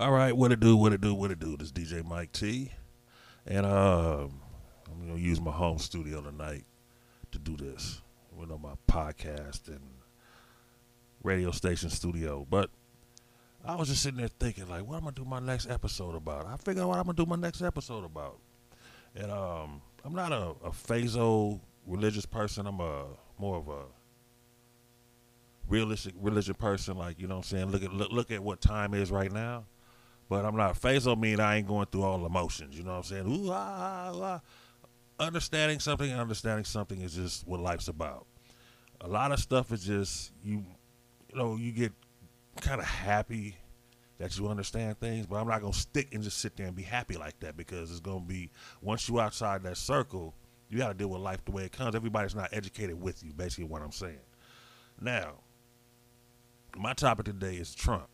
All right, what it do, what it do, what it do. This is DJ Mike T. And uh, I'm going to use my home studio tonight to do this. You know, my podcast and radio station studio. But I was just sitting there thinking, like, what am I going to do my next episode about? I figured out what I'm going to do my next episode about. And um, I'm not a, a phaso religious person. I'm a more of a realistic religion person. Like, you know what I'm saying? Look at look, look at what time is right now. But I'm not phaso mean I ain't going through all the emotions. You know what I'm saying? Ooh, ah, ah, ah. Understanding something, understanding something is just what life's about. A lot of stuff is just you, you know, you get kind of happy that you understand things, but I'm not gonna stick and just sit there and be happy like that because it's gonna be once you outside that circle, you got to deal with life the way it comes. Everybody's not educated with you. Basically, what I'm saying. Now, my topic today is Trump,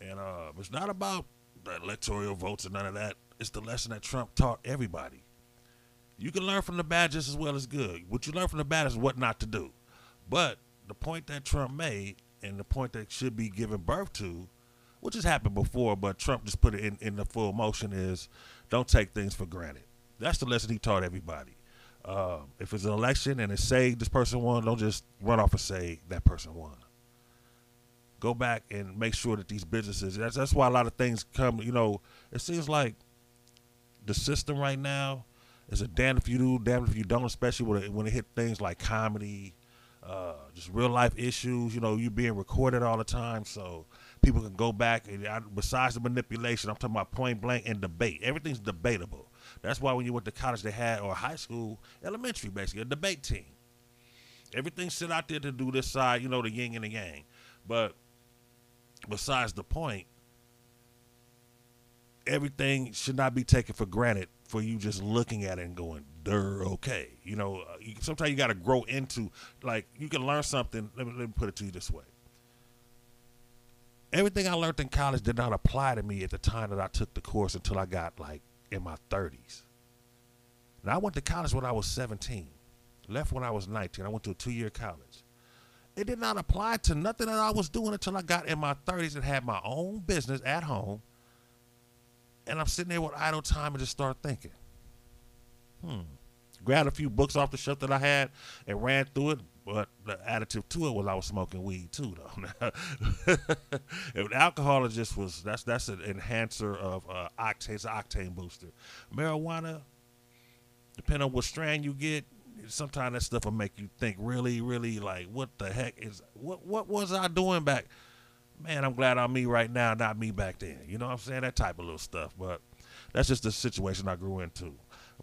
and uh, it's not about the electoral votes and none of that. It's the lesson that Trump taught everybody. You can learn from the bad just as well as good. What you learn from the bad is what not to do. But the point that Trump made and the point that should be given birth to, which has happened before, but Trump just put it in, in the full motion, is don't take things for granted. That's the lesson he taught everybody. Uh, if it's an election and it's say this person won, don't just run off and say that person won go back and make sure that these businesses that's that's why a lot of things come you know it seems like the system right now is a damn if you do damn if you don't especially when it, when it hit things like comedy uh, just real life issues you know you being recorded all the time so people can go back and I, besides the manipulation i'm talking about point blank and debate everything's debatable. That's why when you went to college they had or high school elementary basically a debate team. Everything's set out there to do this side you know the yin and the yang. But besides the point, everything should not be taken for granted for you just looking at it and going, "They're okay." You know, uh, sometimes you got to grow into like you can learn something. Let me, let me put it to you this way: everything I learned in college did not apply to me at the time that I took the course until I got like in my 30s. Now I went to college when I was 17, left when I was 19. I went to a two-year college. It did not apply to nothing that I was doing until I got in my 30s and had my own business at home. And I'm sitting there with idle time and just start thinking. Hmm. Grabbed a few books off the shelf that I had and ran through it. But the additive to it was I was smoking weed too, though. and alcohol just was that's that's an enhancer of uh, octane, it's an octane booster. Marijuana, depending on what strand you get, sometimes that stuff will make you think really, really like, what the heck is what what was I doing back? Man, I'm glad I'm me right now, not me back then. You know what I'm saying? That type of little stuff. But that's just the situation I grew into.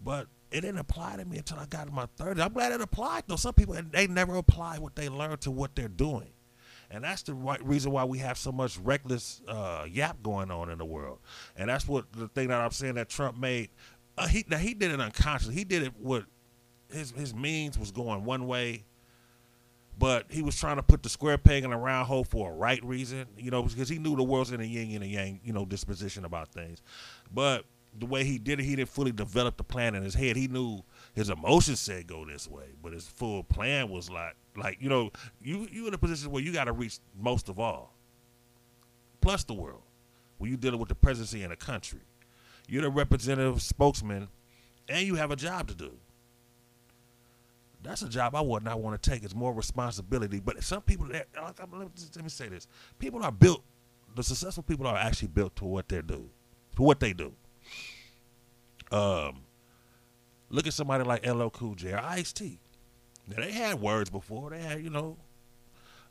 But it didn't apply to me until I got in my 30s. I'm glad it applied though. Some people they never apply what they learn to what they're doing. And that's the right reason why we have so much reckless uh, yap going on in the world. And that's what the thing that I'm saying that Trump made. Uh, he now he did it unconsciously. He did it with his his means was going one way, but he was trying to put the square peg in a round hole for a right reason, you know, because he knew the world's in a yin and a yang, you know, disposition about things. But the way he did it, he didn't fully develop the plan in his head. He knew his emotions said go this way, but his full plan was like, like you know, you you in a position where you got to reach most of all, plus the world, when you dealing with the presidency in a country. You're the representative spokesman, and you have a job to do that's a job I would not want to take. It's more responsibility. But some people, let me say this: people are built. The successful people are actually built to what they do, to what they do. Um, look at somebody like LL Cool J or Ice T. Now they had words before. They had, you know,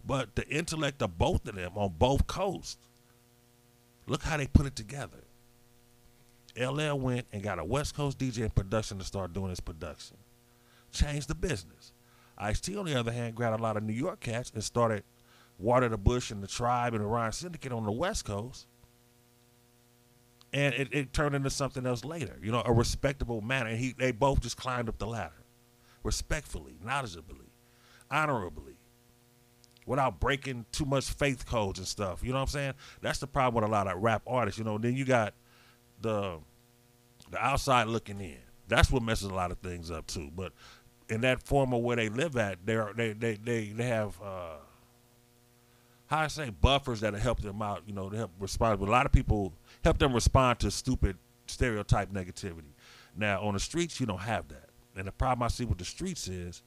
but the intellect of both of them on both coasts. Look how they put it together. LL went and got a West Coast DJ in production to start doing his production changed the business. Ice T, on the other hand, grabbed a lot of New York cats and started Water the Bush and the Tribe and the Rhyme Syndicate on the West Coast. And it, it turned into something else later, you know, a respectable manner. And he, they both just climbed up the ladder respectfully, knowledgeably, honorably, without breaking too much faith codes and stuff. You know what I'm saying? That's the problem with a lot of rap artists. You know, then you got the the outside looking in. That's what messes a lot of things up too. But in that form of where they live at, they are, they, they they they have uh, how I say buffers that help them out, you know, to help respond. But a lot of people help them respond to stupid stereotype negativity. Now on the streets, you don't have that, and the problem I see with the streets is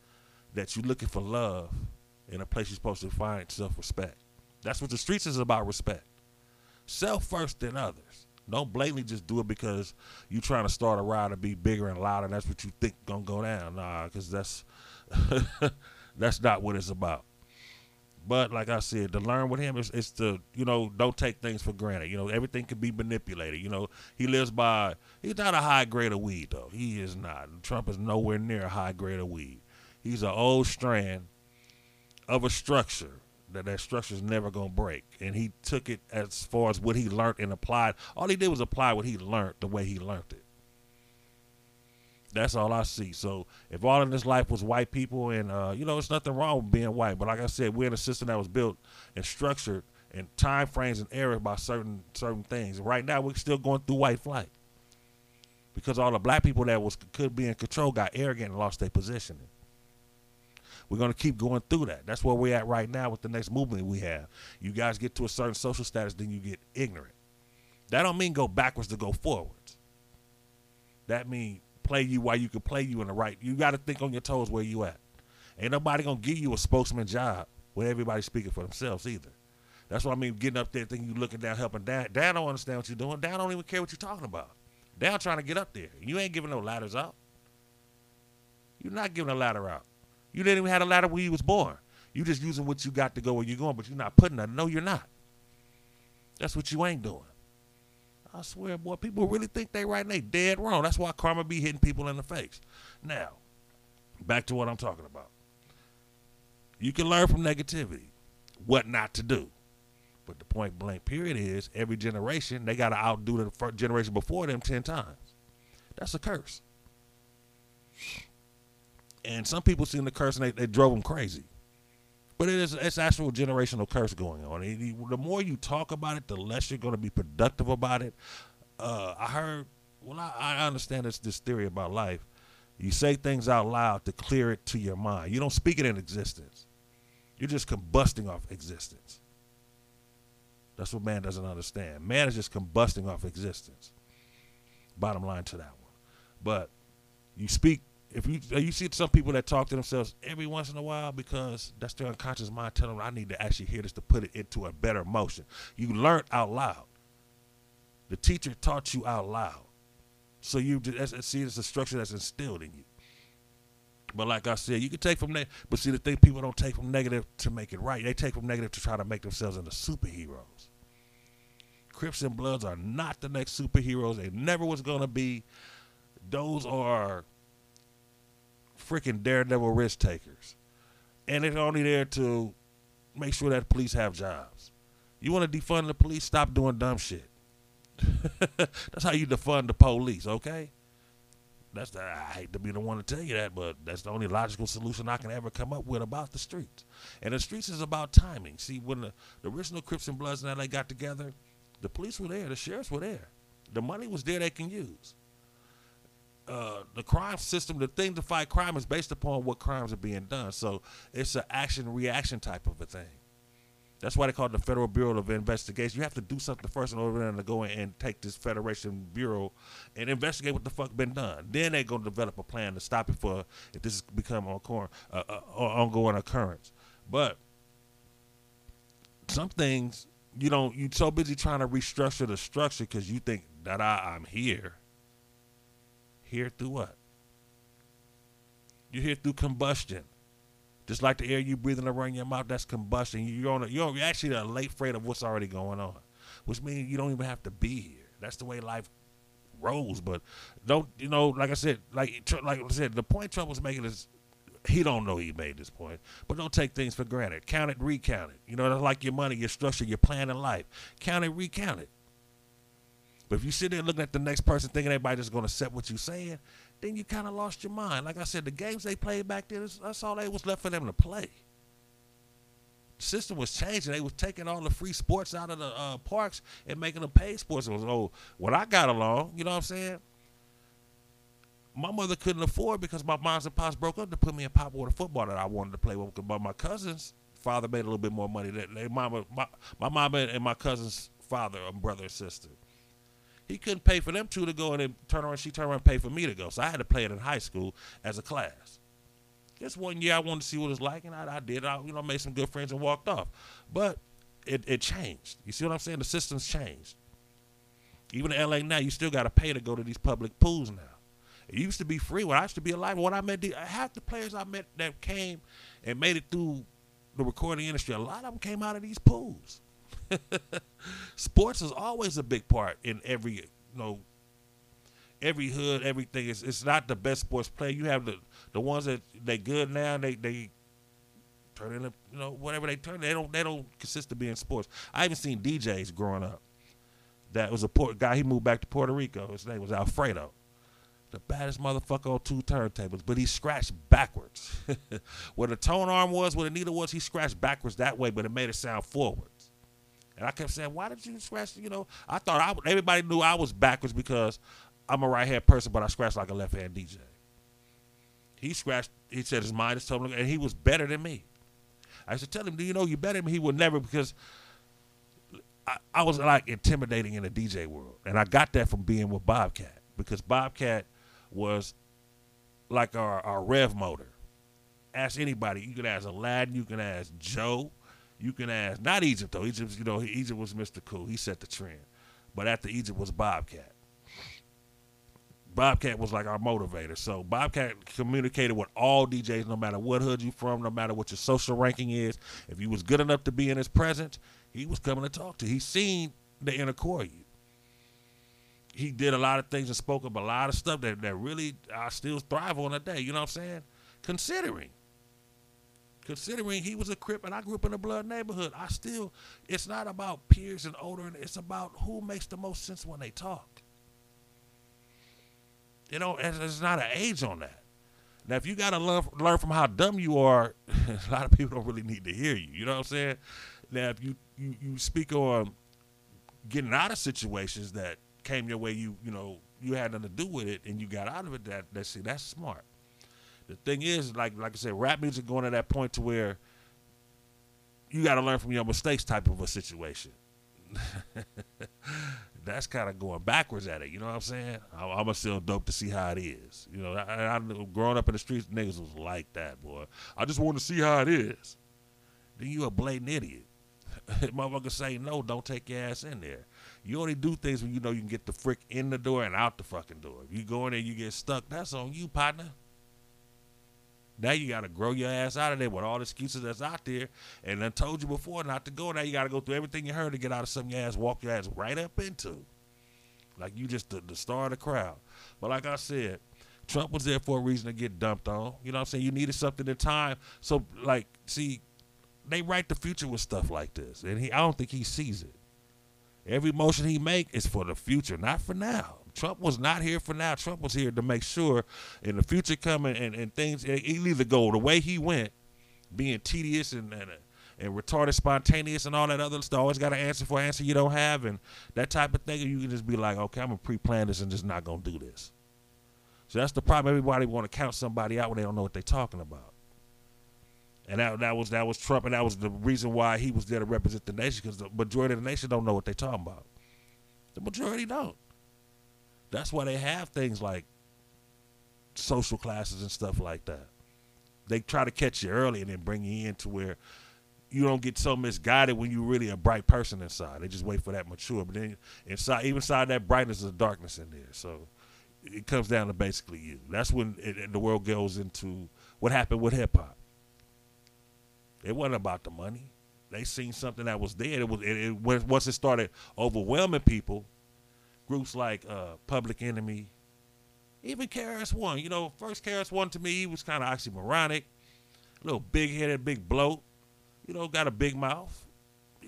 that you're looking for love in a place you're supposed to find self-respect. That's what the streets is about: respect, self first, then others. Don't blatantly just do it because you trying to start a ride to be bigger and louder. And that's what you think gonna go down. Nah, because that's that's not what it's about. But like I said, to learn with him is, is to you know don't take things for granted. You know everything can be manipulated. You know he lives by he's not a high grade of weed though. He is not. Trump is nowhere near a high grade of weed. He's an old strand of a structure that that structure is never gonna break. And he took it as far as what he learned and applied. All he did was apply what he learned the way he learned it. That's all I see. So if all in this life was white people, and uh, you know, it's nothing wrong with being white, but like I said, we're in a system that was built and structured and time frames and eras by certain certain things. Right now, we're still going through white flight because all the black people that was could be in control got arrogant and lost their positioning. We're going to keep going through that. That's where we're at right now with the next movement we have. You guys get to a certain social status, then you get ignorant. That don't mean go backwards to go forwards. That mean play you while you can play you in the right. You got to think on your toes where you at. Ain't nobody gonna give you a spokesman job when everybody's speaking for themselves either. That's what I mean. Getting up there, thinking you looking down, helping down. Dan don't understand what you're doing. Dan don't even care what you're talking about. Dan trying to get up there. You ain't giving no ladders out. You're not giving a ladder out. You didn't even have a ladder when you was born. You just using what you got to go where you're going, but you're not putting that. No, you're not. That's what you ain't doing. I swear, boy, people really think they right and they dead wrong. That's why karma be hitting people in the face. Now, back to what I'm talking about. You can learn from negativity, what not to do. But the point blank period is every generation, they got to outdo the generation before them 10 times. That's a curse. And some people seen the curse and they, they drove them crazy. But it is it's actual generational curse going on. the more you talk about it, the less you're going to be productive about it. Uh, I heard, well, I, I understand this this theory about life. You say things out loud to clear it to your mind. You don't speak it in existence. You're just combusting off existence. That's what man doesn't understand. Man is just combusting off existence. Bottom line to that one. But you speak if you uh, you see some people that talk to themselves every once in a while because that's their unconscious mind telling them I need to actually hear this to put it into a better motion. You learn out loud. The teacher taught you out loud, so you see it's a structure that's instilled in you. But like I said, you can take from that. But see, the thing people don't take from negative to make it right. They take from negative to try to make themselves into superheroes. Crips and Bloods are not the next superheroes. They never was gonna be. Those are freaking daredevil risk takers. And it's only there to make sure that police have jobs. You want to defund the police? Stop doing dumb shit. that's how you defund the police, okay? That's the, I hate to be the one to tell you that, but that's the only logical solution I can ever come up with about the streets. And the streets is about timing. See, when the, the original Crips and Bloods and LA got together, the police were there, the sheriffs were there. The money was there they can use. Uh, the crime system, the thing to fight crime is based upon what crimes are being done. So it's an action reaction type of a thing. That's why they call it the Federal Bureau of Investigation. You have to do something first in order to go in and take this Federation Bureau and investigate what the fuck been done. Then they're going to develop a plan to stop it for if this is become an uh, uh, ongoing occurrence. But some things you don't. You're so busy trying to restructure the structure because you think that I'm here here through what? You're here through combustion. Just like the air you breathing around your mouth, that's combustion. You're on a, you're actually a late freight of what's already going on, which means you don't even have to be here. That's the way life rolls. But don't you know? Like I said, like like I said, the point Trump was making is he don't know he made this point, but don't take things for granted. Count it, recount it. You know, that's like your money, your structure, your plan in life. Count it, recount it. But if you sit there looking at the next person thinking everybody just going to accept what you're saying, then you kind of lost your mind. Like I said, the games they played back then, that's all they was left for them to play. The system was changing. They was taking all the free sports out of the uh, parks and making them paid sports. It was, oh, when I got along, you know what I'm saying? My mother couldn't afford because my moms and pops broke up to put me in Pop Warner football that I wanted to play with. But my cousins father made a little bit more money. That they mama, my, my and my cousin's father, a brother and sister. He couldn't pay for them two to go and then turn around. She turned around and pay for me to go. So I had to play it in high school as a class. Just one year, I wanted to see what it's like, and I, I did. I, you know, made some good friends and walked off. But it, it changed. You see what I'm saying? The system's changed. Even in LA now, you still got to pay to go to these public pools now. It used to be free when I used to be alive. When I met the, half the players I met that came and made it through the recording industry, a lot of them came out of these pools. Sports is always a big part in every you know every hood, everything. It's it's not the best sports player. You have the the ones that they good now. They they turn into you know whatever they turn. They don't they don't consist of being sports. I even seen DJs growing up. That was a port guy. He moved back to Puerto Rico. His name was Alfredo. The baddest motherfucker on two turntables, but he scratched backwards. where the tone arm was, where the needle was, he scratched backwards that way, but it made it sound forwards. And I kept saying, "Why did you scratch?" You know, I thought I, everybody knew I was backwards because I'm a right hand person, but I scratch like a left hand DJ. He scratched. He said his mind is told him, and he was better than me. I said, "Tell him, do you know you're better than me?" He would never because I, I was like intimidating in the DJ world, and I got that from being with Bobcat because Bobcat was like our, our rev motor. Ask anybody. You can ask Aladdin. You can ask Joe. You can ask not Egypt though. Egypt, you know, Egypt was Mr. Cool. He set the trend. But after Egypt was Bobcat. Bobcat was like our motivator. So Bobcat communicated with all DJs, no matter what hood you from, no matter what your social ranking is. If you was good enough to be in his presence, he was coming to talk to. He seen the inner core you. He did a lot of things and spoke up a lot of stuff that, that really I still thrive on today. You know what I'm saying? Considering. Considering he was a Crip and I grew up in a blood neighborhood, I still it's not about peers and older, it's about who makes the most sense when they talk. You know, there's not an age on that. Now, if you got to learn, learn from how dumb you are, a lot of people don't really need to hear you. You know what I'm saying? Now, if you, you, you speak on getting out of situations that came your way, you you know you had nothing to do with it, and you got out of it. That that see that's smart. The thing is, like like I said, rap music going to that point to where you got to learn from your mistakes, type of a situation. that's kind of going backwards at it. You know what I'm saying? I'm, I'm still dope to see how it is. You know, I, I, growing up in the streets, niggas was like that, boy. I just want to see how it is. Then you a blatant idiot. Motherfucker say no, don't take your ass in there. You only do things when you know you can get the frick in the door and out the fucking door. If you go in there, you get stuck. That's on you, partner. Now you got to grow your ass out of there with all the excuses that's out there. And I told you before not to go. Now you got to go through everything you heard to get out of something your ass walk your ass right up into. Like you just the, the star of the crowd. But like I said, Trump was there for a reason to get dumped on. You know what I'm saying? You needed something in time. So like, see, they write the future with stuff like this, and he I don't think he sees it. Every motion he make is for the future, not for now. Trump was not here for now. Trump was here to make sure in the future coming and, and things eh, he either go the way he went, being tedious and and, and retarded, spontaneous, and all that other stuff. Always got to answer for an answer you don't have, and that type of thing. you can just be like, okay, I'm gonna pre-plan this and just not gonna do this. So that's the problem. Everybody want to count somebody out when they don't know what they're talking about. And that, that was that was Trump, and that was the reason why he was there to represent the nation, because the majority of the nation don't know what they're talking about. The majority don't. That's why they have things like social classes and stuff like that. They try to catch you early and then bring you in to where you don't get so misguided when you're really a bright person inside. They just wait for that mature, but then inside, even inside that brightness, there's darkness in there. So it comes down to basically you. That's when it, the world goes into what happened with hip hop. It wasn't about the money. They seen something that was there. It was it, it, once it started overwhelming people. Groups like uh, Public Enemy, even KRS One. You know, first KRS One to me, he was kind of oxymoronic, a little big headed, big bloat. You know, got a big mouth,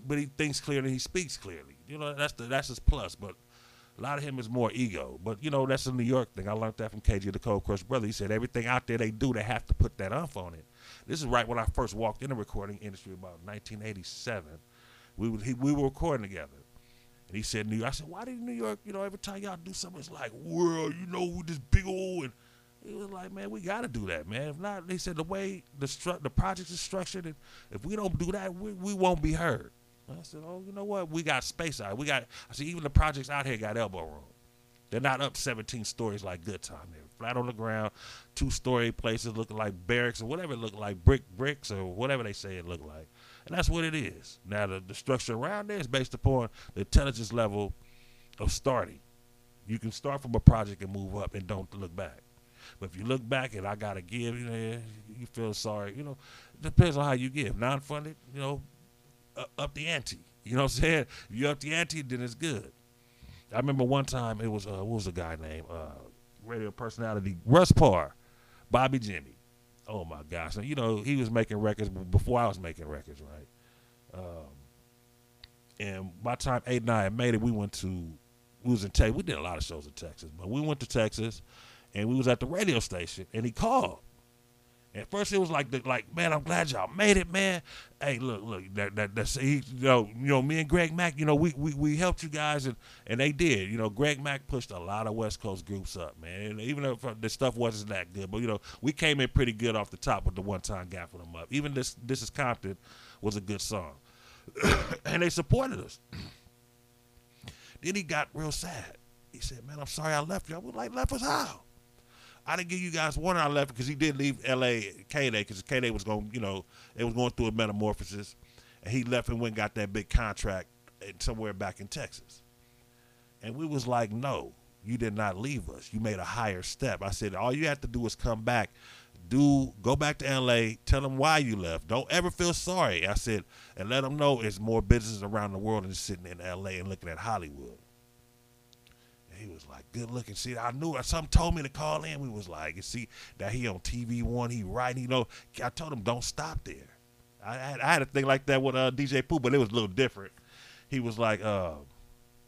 but he thinks clearly, he speaks clearly. You know, that's the that's his plus. But a lot of him is more ego. But you know, that's a New York thing. I learned that from KG the Cold Crush brother. He said everything out there they do, they have to put that umph on it. This is right when I first walked in the recording industry about 1987. We would, he, we were recording together. And he said New York. I said, why did New York, you know, every time y'all do something, it's like, world, you know, with this big old. And He was like, man, we got to do that, man. If not, they said the way the stru- the project is structured, and if we don't do that, we, we won't be heard. I said, oh, you know what? We got space out. We got. I said, even the projects out here got elbow room. They're not up 17 stories like Good Time. They're flat on the ground, two story places looking like barracks or whatever it look like, brick bricks or whatever they say it looked like. And that's what it is. Now the, the structure around there is based upon the intelligence level of starting. You can start from a project and move up and don't look back. But if you look back and I gotta give, you know, you feel sorry. You know, depends on how you give. Non-funded, you know, up the ante. You know what I'm saying? If you up the ante, then it's good. I remember one time it was uh, what was the guy named uh, radio personality Russ Parr, Bobby Jimmy. Oh my gosh! you know he was making records before I was making records, right? Um, and by the time eight and I made it, we went to we was in Texas. We did a lot of shows in Texas, but we went to Texas, and we was at the radio station, and he called. At first, it was like, the, like, man, I'm glad y'all made it, man. Hey, look, look, that, that, that's he, you know, you know, me and Greg Mack, you know, we, we, we helped you guys, and, and they did. You know, Greg Mack pushed a lot of West Coast groups up, man. And even though the stuff wasn't that good, but you know, we came in pretty good off the top with the one time gapping them up. Even this, this is Compton, was a good song, and they supported us. then he got real sad. He said, "Man, I'm sorry I left you." I was like, "Left us how?" I didn't give you guys one. I left because he did leave L.A. KDAY because KDAY was going, you know, it was going through a metamorphosis, and he left and went and got that big contract somewhere back in Texas. And we was like, no, you did not leave us. You made a higher step. I said, all you have to do is come back, do go back to L.A. Tell them why you left. Don't ever feel sorry. I said, and let them know it's more business around the world than sitting in L.A. and looking at Hollywood he was like, good looking. See, I knew something told me to call in. We was like, you see that he on TV one, he writing. You know, I told him don't stop there. I had, I had a thing like that with uh, DJ Pooh, but it was a little different. He was like, uh,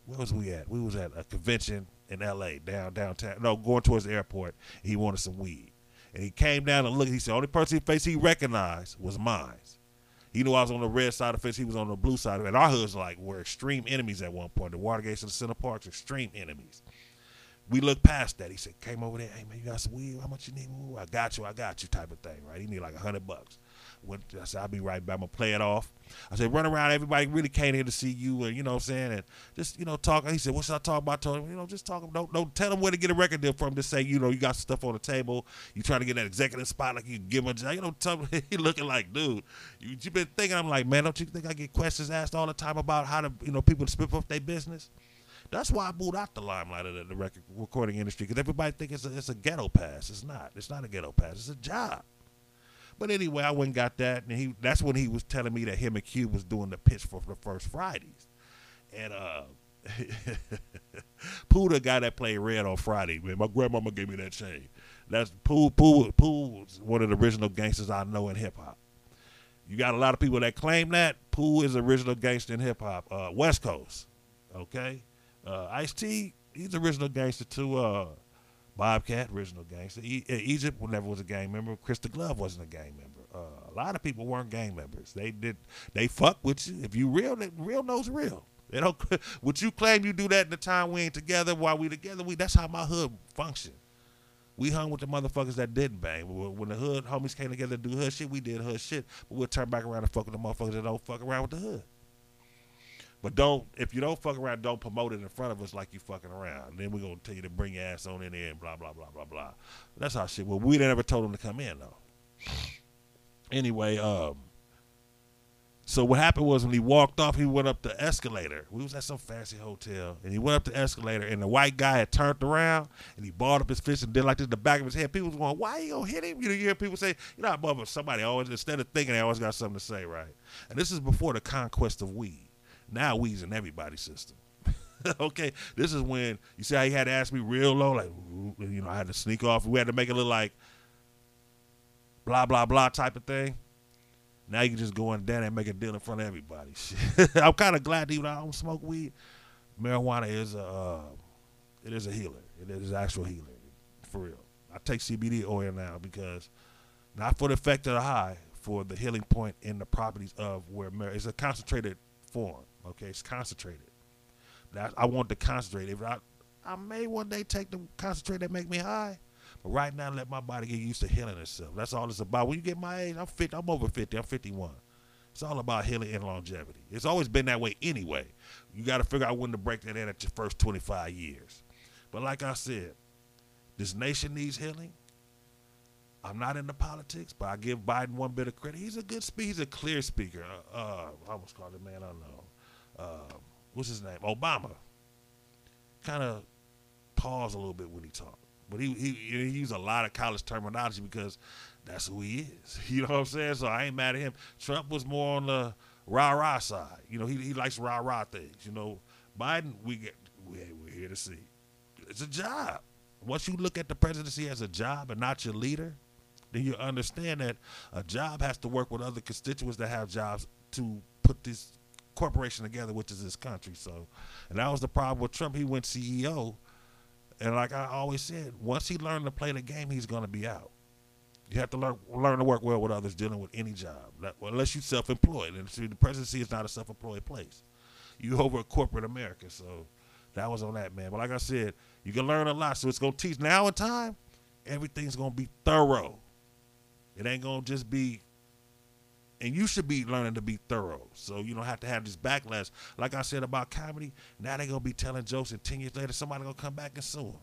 where was we at? We was at a convention in L.A. down downtown. No, going towards the airport. he wanted some weed, and he came down and looked. He said, only person face he recognized was mine. He knew I was on the red side of the fence. He was on the blue side of it. Our hoods like were extreme enemies at one point. The Watergates and the Center Parks, extreme enemies. We looked past that. He said, came over there. Hey man, you got some weed? How much you need? Ooh, I got you. I got you. Type of thing, right? He need like a hundred bucks. I said, I'll be right back. I'm gonna play it off. I said, run around. Everybody really came here to see you, and you know what I'm saying, and just you know talk. He said, what should I talk about? Told him, you know, just talk. Don't don't tell him where to get a record deal from. Just say, you know, you got stuff on the table. You trying to get that executive spot, like you give him. You know, tell him, he looking like, dude, you, you been thinking. I'm like, man, don't you think I get questions asked all the time about how to, you know, people to spit off their business? That's why I moved out the limelight of the, the record recording industry because everybody think it's a, it's a ghetto pass. It's not. It's not a ghetto pass. It's a job. But anyway, I went and got that, and he that's when he was telling me that him and Q was doing the pitch for the first Fridays, and uh. Pooh, the guy that played Red on Friday, man. My grandmama gave me that chain. That's Pooh. Pooh. Pooh—one of the original gangsters I know in hip hop. You got a lot of people that claim that Pooh is original gangster in hip hop. Uh, West Coast, okay. Uh, Ice T, he's original gangster too. Uh, Bobcat, original gangster. E- Egypt never was a gang member. Chris the Glove wasn't a gang member. Uh, a lot of people weren't gang members. They did. They fuck with you. If you real, real knows real. They don't. Would you claim you do that in the time we ain't together? While we together, we that's how my hood function. We hung with the motherfuckers that didn't bang. When the hood homies came together to do hood shit, we did hood shit. But we'll turn back around and fuck with the motherfuckers that don't fuck around with the hood. But don't if you don't fuck around, don't promote it in front of us like you fucking around. Then we're gonna tell you to bring your ass on in there and blah blah blah blah blah. That's how shit. Well, we never told him to come in though. Anyway, um, so what happened was when he walked off, he went up the escalator. We was at some fancy hotel, and he went up the escalator, and the white guy had turned around, and he balled up his fist and did like this in the back of his head. People was going, "Why you gonna hit him?" You know, you hear people say, "You know, mother, somebody always instead of thinking they always got something to say, right?" And this is before the conquest of weed. Now we's in everybody's system. okay, this is when you see how he had to ask me real low, like you know, I had to sneak off. We had to make it look like blah blah blah type of thing. Now you can just go in there and make a deal in front of everybody. I'm kind of glad even I don't smoke weed. Marijuana is a uh, it is a healer. It is actual healer for real. I take CBD oil now because not for the effect of the high, for the healing point in the properties of where mar- it's a concentrated form. Okay, it's concentrated. That I want to concentrate. If I, I may one day take the concentrate that make me high, but Right now, let my body get used to healing itself. That's all it's about. When you get my age, I'm 50. I'm over 50. I'm 51. It's all about healing and longevity. It's always been that way anyway. You got to figure out when to break that in at your first 25 years. But like I said, this nation needs healing. I'm not into politics, but I give Biden one bit of credit. He's a good speaker. He's a clear speaker. Uh, uh, I almost called the man I don't know. Uh, what's his name? Obama. Kind of pause a little bit when he talked. But he, he he used a lot of college terminology because that's who he is. You know what I'm saying? So I ain't mad at him. Trump was more on the rah rah side. You know, he he likes rah rah things. You know, Biden, we get we, we're here to see. It's a job. Once you look at the presidency as a job and not your leader, then you understand that a job has to work with other constituents that have jobs to put this corporation together, which is this country. So, and that was the problem with Trump. He went CEO and like I always said, once he learned to play the game, he's going to be out. You have to learn learn to work well with others dealing with any job, unless you're self-employed. And see, the presidency is not a self-employed place. You over a corporate America, so that was on that man. But like I said, you can learn a lot. So it's to teach now in time. Everything's to be thorough. It ain't to just be and you should be learning to be thorough. So you don't have to have this backlash. Like i said about comedy now they're to be telling jokes and 10 years later somebody to come back and sue them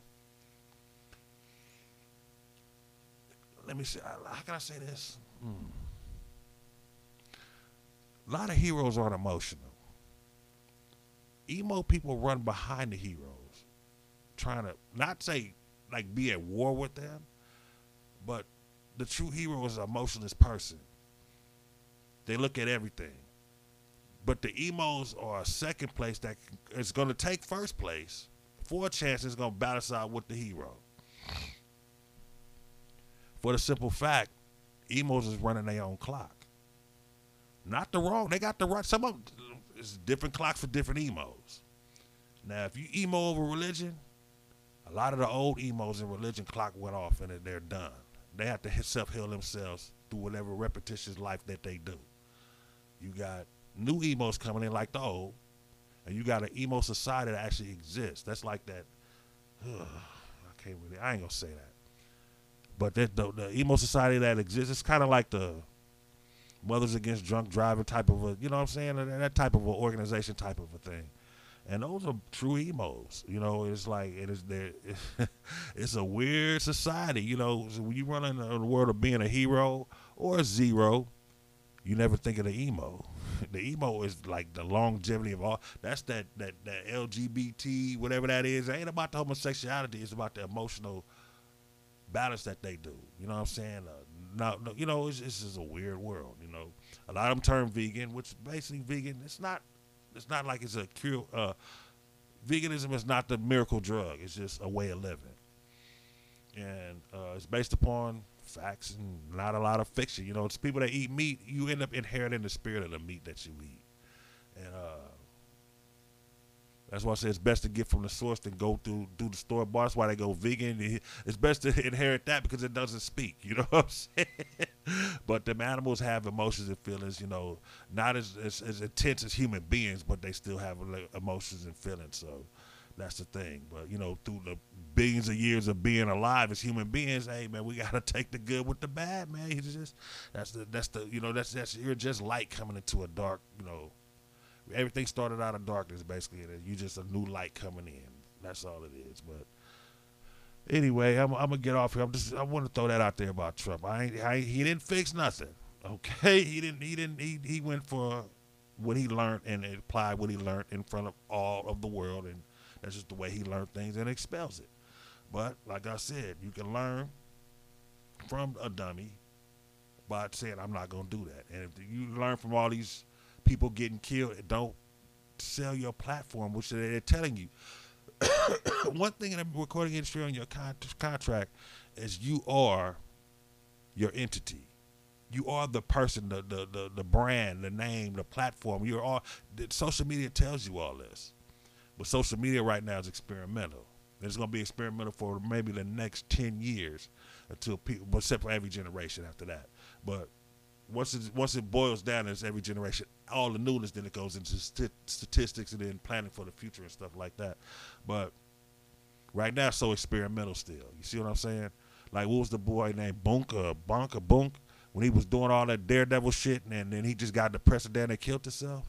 let me see how can i say this? A lot of heroes aren't emotional. Emo people run behind the heroes trying to not say like be at war with them but the true hero is an emotionless person they look at everything. But the emos are a second place that is going to take first place. For a chance, it's going to balance out with the hero. For the simple fact, emos is running their own clock. Not the wrong. They got the right. Some of them, it's different clocks for different emos. Now, if you emo over religion, a lot of the old emos in religion clock went off and they're done. They have to self heal themselves through whatever repetitious life that they do. You got new emos coming in like the old, and you got an emo society that actually exists. That's like that. Ugh, I can't really. I ain't gonna say that. But that the, the emo society that exists, it's kind of like the Mothers Against Drunk Driving type of a, you know what I'm saying? That type of an organization type of a thing. And those are true emos. You know, it's like it is there. It's a weird society. You know, when you run in the world of being a hero or a zero, you never think of the emo. The emo is like the longevity of all. That's that that that LGBT whatever that is. It ain't about the homosexuality. It's about the emotional balance that they do. You know what I'm saying? Uh, no, no, you know, it's, it's just a weird world. You know, a lot of them turn vegan, which basically vegan. It's not. It's not like it's a cure. Uh, veganism is not the miracle drug. It's just a way of living, and uh, it's based upon facts and not a lot of fiction. You know, it's people that eat meat. You end up inheriting the spirit of the meat that you eat, and uh, that's why I say it's best to get from the source than go through through the store bar. That's why they go vegan. It's best to inherit that because it doesn't speak. You know what I'm saying? but the animals have emotions and feelings. You know, not as, as as intense as human beings, but they still have emotions and feelings. So that's the thing. But you know, through the billions of years of being alive as human beings, hey man, we gotta take the good with the bad, man. It's just that's the that's the you know that's that's you're just light coming into a dark, you know. Everything started out of darkness basically, and you just a new light coming in. That's all it is. But anyway, I'm, I'm gonna get off here. I'm just I want to throw that out there about Trump. I, ain't, I he didn't fix nothing. Okay, he didn't he didn't he he went for what he learned and applied what he learned in front of all of the world and that's just the way he learned things and expels it. But like I said, you can learn from a dummy by saying, I'm not going to do that. And if you learn from all these people getting killed, don't sell your platform, which they're telling you. One thing in the recording industry on your con- contract is you are your entity. You are the person, the, the, the, the brand, the name, the platform. You're all. The social media tells you all this. But social media right now is experimental. It's going to be experimental for maybe the next 10 years until people, except for every generation after that. But once it, once it boils down, as every generation, all the newness, then it goes into st- statistics and then planning for the future and stuff like that. But right now, it's so experimental still. You see what I'm saying? Like what was the boy named Bunker Bunker Bunk when he was doing all that daredevil shit and then he just got depressed and then killed himself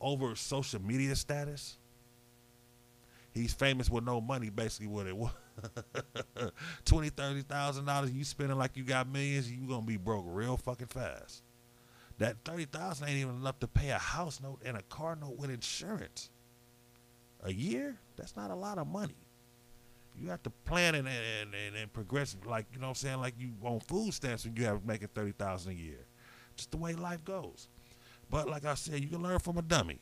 over social media status. He's famous with no money, basically what it was. Twenty, thirty thousand dollars you spending like you got millions, you gonna be broke real fucking fast. That thirty thousand ain't even enough to pay a house note and a car note with insurance. A year? That's not a lot of money. You have to plan and and, and, and progress like you know what I'm saying, like you on food stamps when you have making thirty thousand a year. Just the way life goes. But like I said, you can learn from a dummy.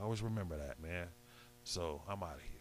Always remember that, man. So I'm out of here.